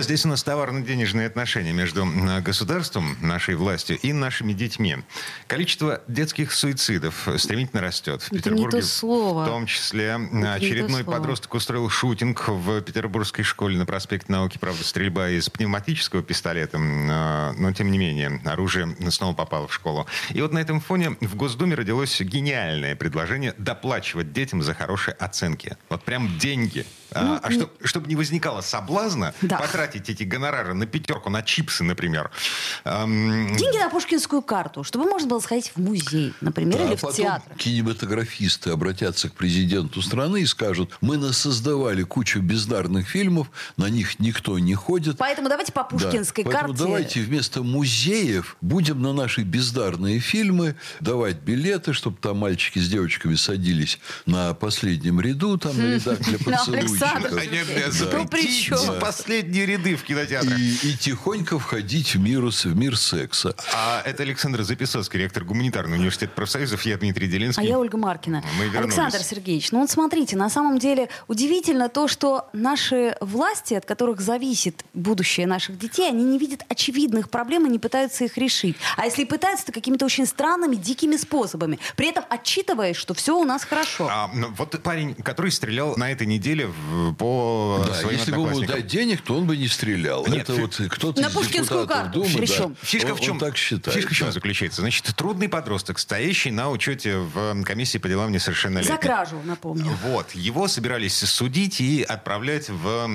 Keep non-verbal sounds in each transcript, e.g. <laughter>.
А здесь у нас товарно-денежные отношения между государством, нашей властью и нашими детьми. Количество детских суицидов стремительно растет. В Это Петербурге не то слово. в том числе не очередной то слово. подросток устроил шутинг в петербургской школе на проспекте науки. Правда, стрельба из пневматического пистолета, но тем не менее оружие снова попало в школу. И вот на этом фоне в Госдуме родилось гениальное предложение доплачивать детям за хорошие оценки. Вот прям деньги. А, а чтоб- чтобы не возникало соблазна Ну, Да. потратить эти гонорары на пятерку, на чипсы, например. Эм, Деньги на пушкинскую карту, чтобы можно было сходить в музей, например, Да, или а в потом театр. кинематографисты обратятся к президенту страны и скажут, мы насоздавали кучу бездарных фильмов, на них никто не ходит. Поэтому давайте по Да, пушкинской поэтому карте. давайте вместо музеев будем на наши бездарные фильмы давать билеты, чтобы там мальчики с девочками садились на последнем ряду, там <laughs> на рядах для Ну, Александр поцелуйчиков. а нет, Сергеевич, да, ну при чем? последние ряды в кинотеатрах. И, и тихонько входить в мир, в мир секса. А это Александр Записовский, ректор гуманитарного университета профсоюзов. Я Дмитрий А Делинский. я Ольга Маркина. Александр Сергеевич, ну вот смотрите, на самом деле удивительно то, что наши власти, от которых зависит будущее наших детей, они не видят очевидных проблем и не пытаются их решить. А если пытаются, то какими-то очень странными, дикими способами. При этом отчитываясь, что все у нас хорошо. А, ну, вот парень, который стрелял на этой неделе в- по Да, своим если бы ему дать денег, то он бы не стрелял. Нет, Это фи- вот кто-то На Пушкинскую карту. Думы, Причем? да, Фишка он, в чем? он так считает. Фишка в чем да. заключается? Значит, трудный подросток, стоящий на учете в комиссии по делам несовершеннолетних. За кражу, напомню. Вот. Его собирались судить и отправлять в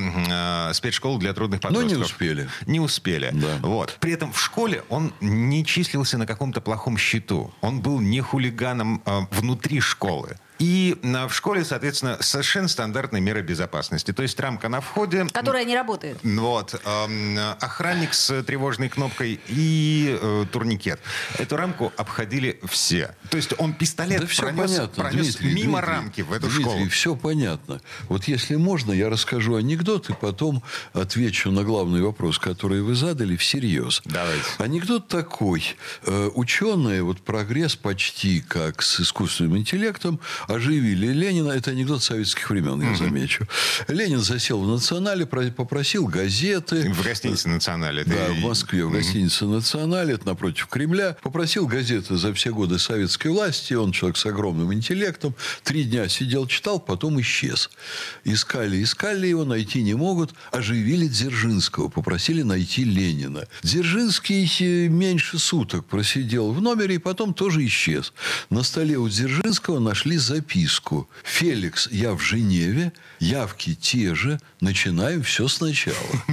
э, спецшколу для трудных Но подростков. не успели. Не успели. Да. Вот. При этом в школе он не числился на каком-то плохом счету. Он был не хулиганом э, внутри школы. И э, в школе, соответственно, совершенно стандартные меры безопасности. То есть рамка на входе, Которая не работает. вот. эм, охранник с тревожной кнопкой и э, турникет. Эту рамку обходили все. То есть он пистолет Да все пронес, понятно, пронес Дмитрий, мимо Дмитрий, рамки в эту Дмитрий, школу. все понятно. Вот если можно, я расскажу анекдот и потом отвечу на главный вопрос, который вы задали всерьез. Давайте. Анекдот такой. Э, Ученые, вот прогресс почти как с искусственным интеллектом, оживили Ленина. Это анекдот советских времен, я замечу. Ленин засел в национале, про- попросил газеты. В гостинице «Националь». Это Да, в Москве, в гостинице «Националь», это напротив Кремля. Попросил газеты за все годы советской власти. Он человек с огромным интеллектом. Три дня сидел, читал, потом исчез. Искали, искали его, найти не могут. Оживили Дзержинского, попросили найти Ленина. Дзержинский меньше суток просидел в номере и потом тоже исчез. На столе у Дзержинского нашли записку. «Феликс, я в Женеве, явки те же, начинаем все сначала».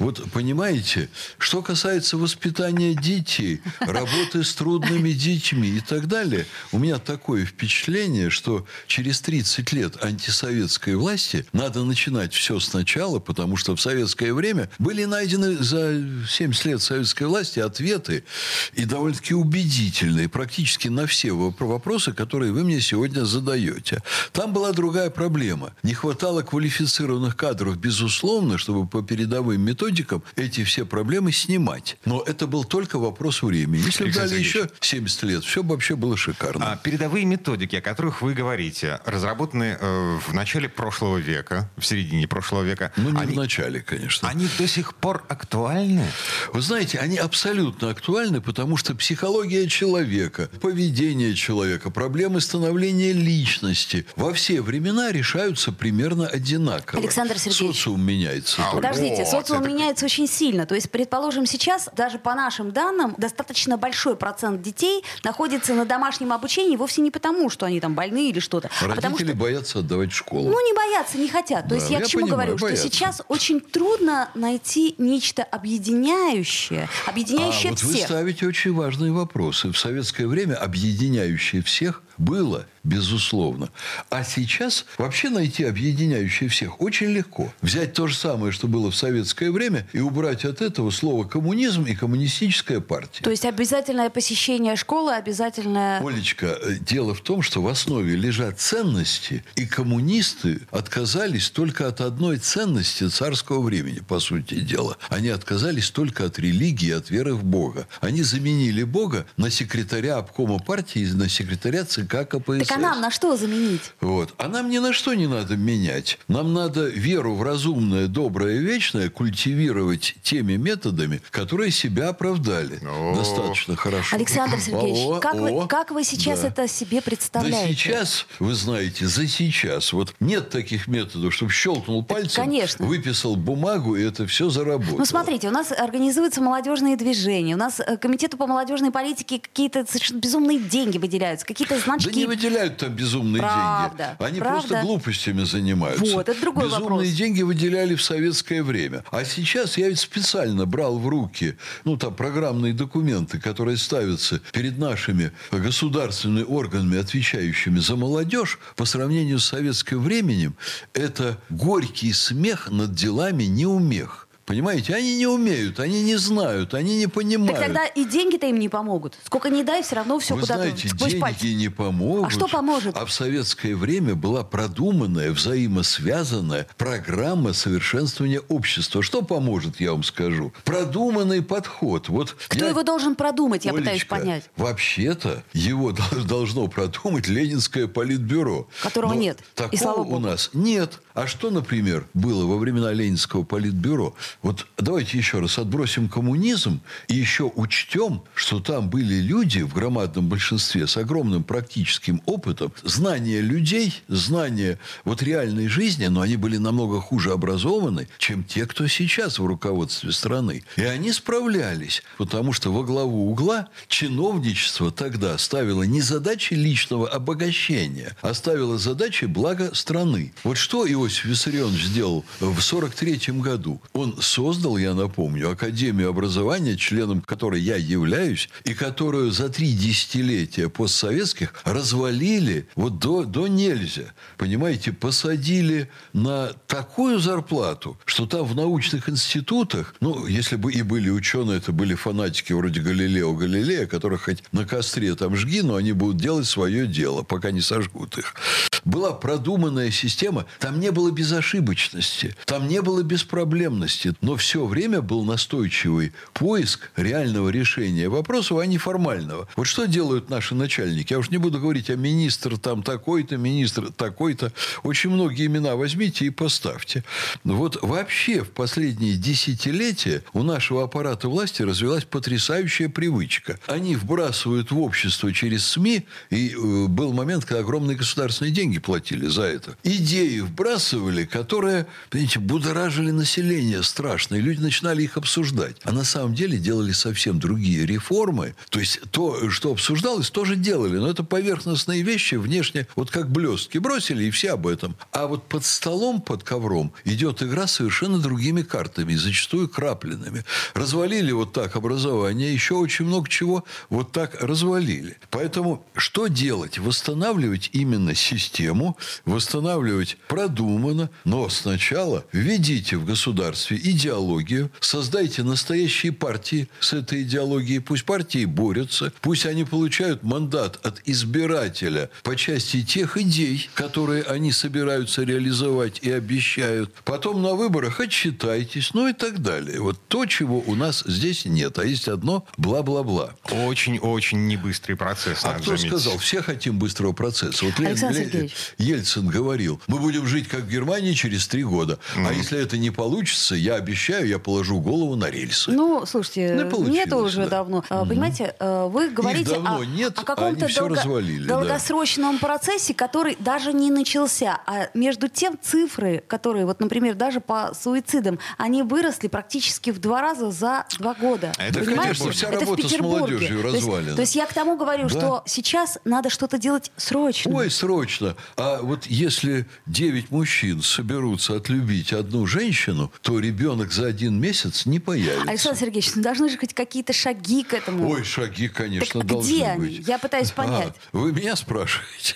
Вот понимаете, что касается воспитания детей, работы с трудными детьми и так далее, у меня такое впечатление, что через 30 лет антисоветской власти надо начинать все сначала, потому что в советское время были найдены за 70 лет советской власти ответы и довольно-таки убедительные практически на все воп- вопросы, которые вы мне сегодня задаете. Там была другая проблема. Не хватало квалифицированных кадров, безусловно, чтобы по передовым методикам эти все проблемы снимать. Но это был только вопрос времени. Если бы дали еще Сергеевич. 70 лет, все бы вообще было шикарно. А передовые методики, о которых вы говорите, разработаны э, в начале прошлого века, в середине прошлого века. ну, не они, в начале, конечно. они до сих пор актуальны? Вы знаете, они абсолютно актуальны, потому что психология человека, поведение человека, проблемы становления личности во все времена решаются примерно одинаково. Александр Сергеевич. Социум меняется. А только. Подождите, социум меняется очень сильно. То есть, предположим, сейчас, даже по нашим данным, достаточно большой процент детей находится на домашнем обучении вовсе не потому, что они там больны или что-то, а потому Родители что боятся отдавать в школу. ну, не боятся, не хотят. То Да, есть я, я к чему понимаю, говорю, боятся. что сейчас очень трудно найти нечто объединяющее, объединяющее а вот вы всех. ставите очень важные вопросы. В советское время объединяющее всех Было, безусловно. А сейчас вообще найти объединяющее всех очень легко. Взять то же самое, что было в советское время, и убрать от этого слово коммунизм и коммунистическая партия. То есть обязательное посещение школы, обязательное... Олечка, э, дело в том, что в основе лежат ценности, и коммунисты отказались только от одной ценности царского времени, по сути дела. Они отказались только от религии, от веры в Бога. Они заменили Бога на секретаря обкома партии, на секретаря ЦК КПСС. Так а нам на что заменить? Вот. А нам ни на что не надо менять. Нам надо веру в разумное, доброе, вечное культивировать теми методами, которые себя оправдали. О. Достаточно хорошо. Александр Сергеевич, как, вы, как вы сейчас да. это себе представляете? Да сейчас, вы знаете, за сейчас. Вот нет таких методов, чтобы щелкнул пальцем, Конечно. выписал бумагу, и это все заработало. Ну, смотрите, у нас организуются молодежные движения, у нас э, комитету по молодежной политике какие-то совершенно безумные деньги выделяются, какие-то значки. Да не выделяют там безумные правда, деньги. Они правда. просто глупостями занимаются. Вот, это другой безумные вопрос. деньги выделяли в советское время. А сейчас я ведь специально брал в руки, ну, там, программные документы, которые ставятся перед нашими государственными органами, отвечающими за молодежь, по сравнению с советским временем, это горький смех над делами неумех. Понимаете, они не умеют, они не знают, они не понимают. Так тогда и деньги-то им не помогут. Сколько не дай, все равно все Вы куда-то знаете, деньги пальцы. не помогут. А что поможет? А в советское время была продуманная, взаимосвязанная программа совершенствования общества. Что поможет, я вам скажу? Продуманный подход. Вот Кто я... его должен продумать, я Олечка, пытаюсь понять. Вообще-то его <laughs> должно продумать Ленинское политбюро. Которого Но нет. Такого И слава богу. у нас нет. А что, например, было во времена Ленинского политбюро? Вот давайте еще раз отбросим коммунизм и еще учтем, что там были люди в громадном большинстве с огромным практическим опытом, знания людей, знания вот реальной жизни, но они были намного хуже образованы, чем те, кто сейчас в руководстве страны. И они справлялись, потому что во главу угла чиновничество тогда ставило не задачи личного обогащения, а ставило задачи блага страны. Вот что Иосиф Виссарионович сделал в 43 году? Он создал, я напомню, Академию образования, членом которой я являюсь, и которую за три десятилетия постсоветских развалили вот до, до нельзя. Понимаете, посадили на такую зарплату, что там в научных институтах, ну, если бы и были ученые, это были фанатики вроде Галилео Галилея, которых хоть на костре там жги, но они будут делать свое дело, пока не сожгут их. Была продуманная система, там не было безошибочности, там не было беспроблемности, но все время был настойчивый поиск реального решения вопросов, а не формального. Вот что делают наши начальники? Я уж не буду говорить, а министр там такой-то, министр такой-то. Очень многие имена возьмите и поставьте. Вот вообще в последние десятилетия у нашего аппарата власти развилась потрясающая привычка. Они вбрасывают в общество через СМИ, и э, был момент, когда огромные государственные деньги платили за это. Идеи вбрасывали, которые, понимаете, будоражили население страшно, и люди начинали их обсуждать. А на самом деле делали совсем другие реформы. То есть то, что обсуждалось, тоже делали. Но это поверхностные вещи, внешне, вот как блестки бросили, и все об этом. А вот под столом, под ковром идет игра совершенно другими картами, зачастую крапленными. Развалили вот так образование, еще очень много чего вот так развалили. Поэтому что делать? Восстанавливать именно систему, восстанавливать продуманно, но сначала введите в государстве идеологию, создайте настоящие партии с этой идеологией, пусть партии борются, пусть они получают мандат от избирателя по части тех идей, которые они собираются реализовать и обещают. Потом на выборах отчитайтесь, ну и так далее. Вот то, чего у нас здесь нет, а есть одно бла-бла-бла. Очень-очень небыстрый процесс, А кто заметить. сказал? Все хотим быстрого процесса. Вот Александр Сергеевич. Ельцин говорил, мы будем жить как в Германии через три года. А если это не получится, я обещаю, я положу голову на рельсы. Ну, слушайте, Ну, нету уже да. давно. А, Понимаете, э, вы говорите давно о, нет, о каком-то всё развалили, да. долгосрочном процессе, который даже не начался. А между тем цифры, которые, вот, например, даже по суицидам, они выросли практически в два раза за два года. А это, Понимаете? конечно, вся Это в работа с Петербурге. молодежью То есть- развалена. То есть я к тому говорю, Да. что сейчас надо что-то делать срочно. Ой, срочно. А вот если девять мужчин соберутся отлюбить одну женщину, то ребенок за один месяц не появится. Александр Сергеевич, ну должны же быть какие-то шаги к этому. Ой, шаги, конечно, так должны где они? быть. Я пытаюсь понять. А, вы меня спрашиваете?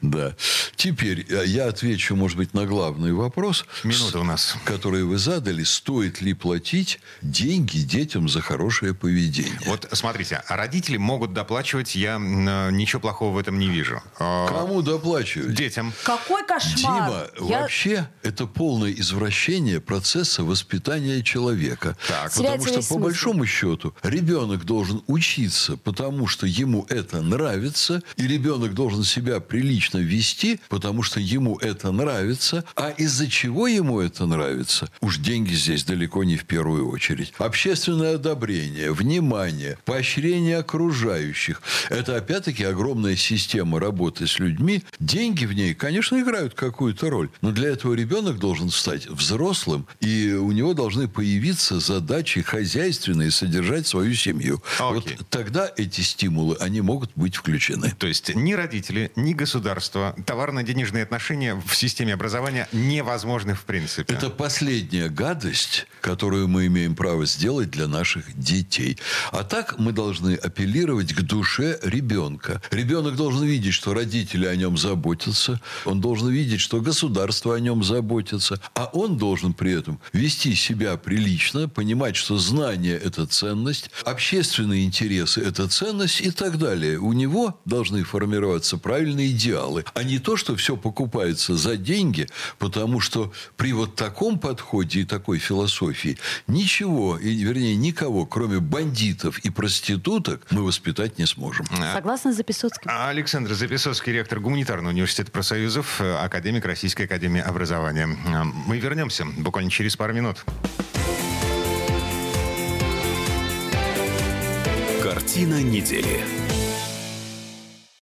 Да. Теперь э, я отвечу, может быть, на главный вопрос. Минута у нас. Который вы задали. Стоит ли платить деньги детям за хорошее поведение? Вот смотрите, а родители могут доплачивать, я э, ничего плохого в этом не вижу. А, Кому доплачивать? Детям. Какой кошмар! Дима, я... вообще это полное извращение процесса воспитания человека. Так. Потому что, по большому счету, ребенок должен учиться, потому что ему это нравится, и ребенок должен себя прилично вести, потому что ему это нравится. А из-за чего ему это нравится? Уж деньги здесь далеко не в первую очередь. Общественное одобрение, внимание, поощрение окружающих. Это, опять-таки, огромная система работы с людьми. Деньги в ней, конечно, играют какую-то роль. Но для этого ребенок должен стать взрослым, и у него должны появиться задачи хозяйственные, содержать свою семью. Окей. Вот тогда эти стимулы, они могут быть включены. То есть ни родители, родители, ни государство, товарно-денежные отношения в системе образования невозможны в принципе. Это последняя гадость, которую мы имеем право сделать для наших детей. А так мы должны апеллировать к душе ребенка. Ребенок должен видеть, что родители о нем заботятся. Он должен видеть, что государство о нем заботится. А он должен при этом вести себя прилично, понимать, что знание – это ценность, общественные интересы – это ценность и так далее. У него должны формироваться правильные идеалы, а не то, что все покупается за деньги, потому что при вот таком подходе и такой философии ничего, и, вернее, никого, кроме бандитов и проституток, мы воспитать не сможем. Согласна с Записоцким. Александр Записоцкий, ректор Гуманитарного университета профсоюзов, э, академик Российской академии образования. Э, мы вернемся буквально через пару минут. Картина недели.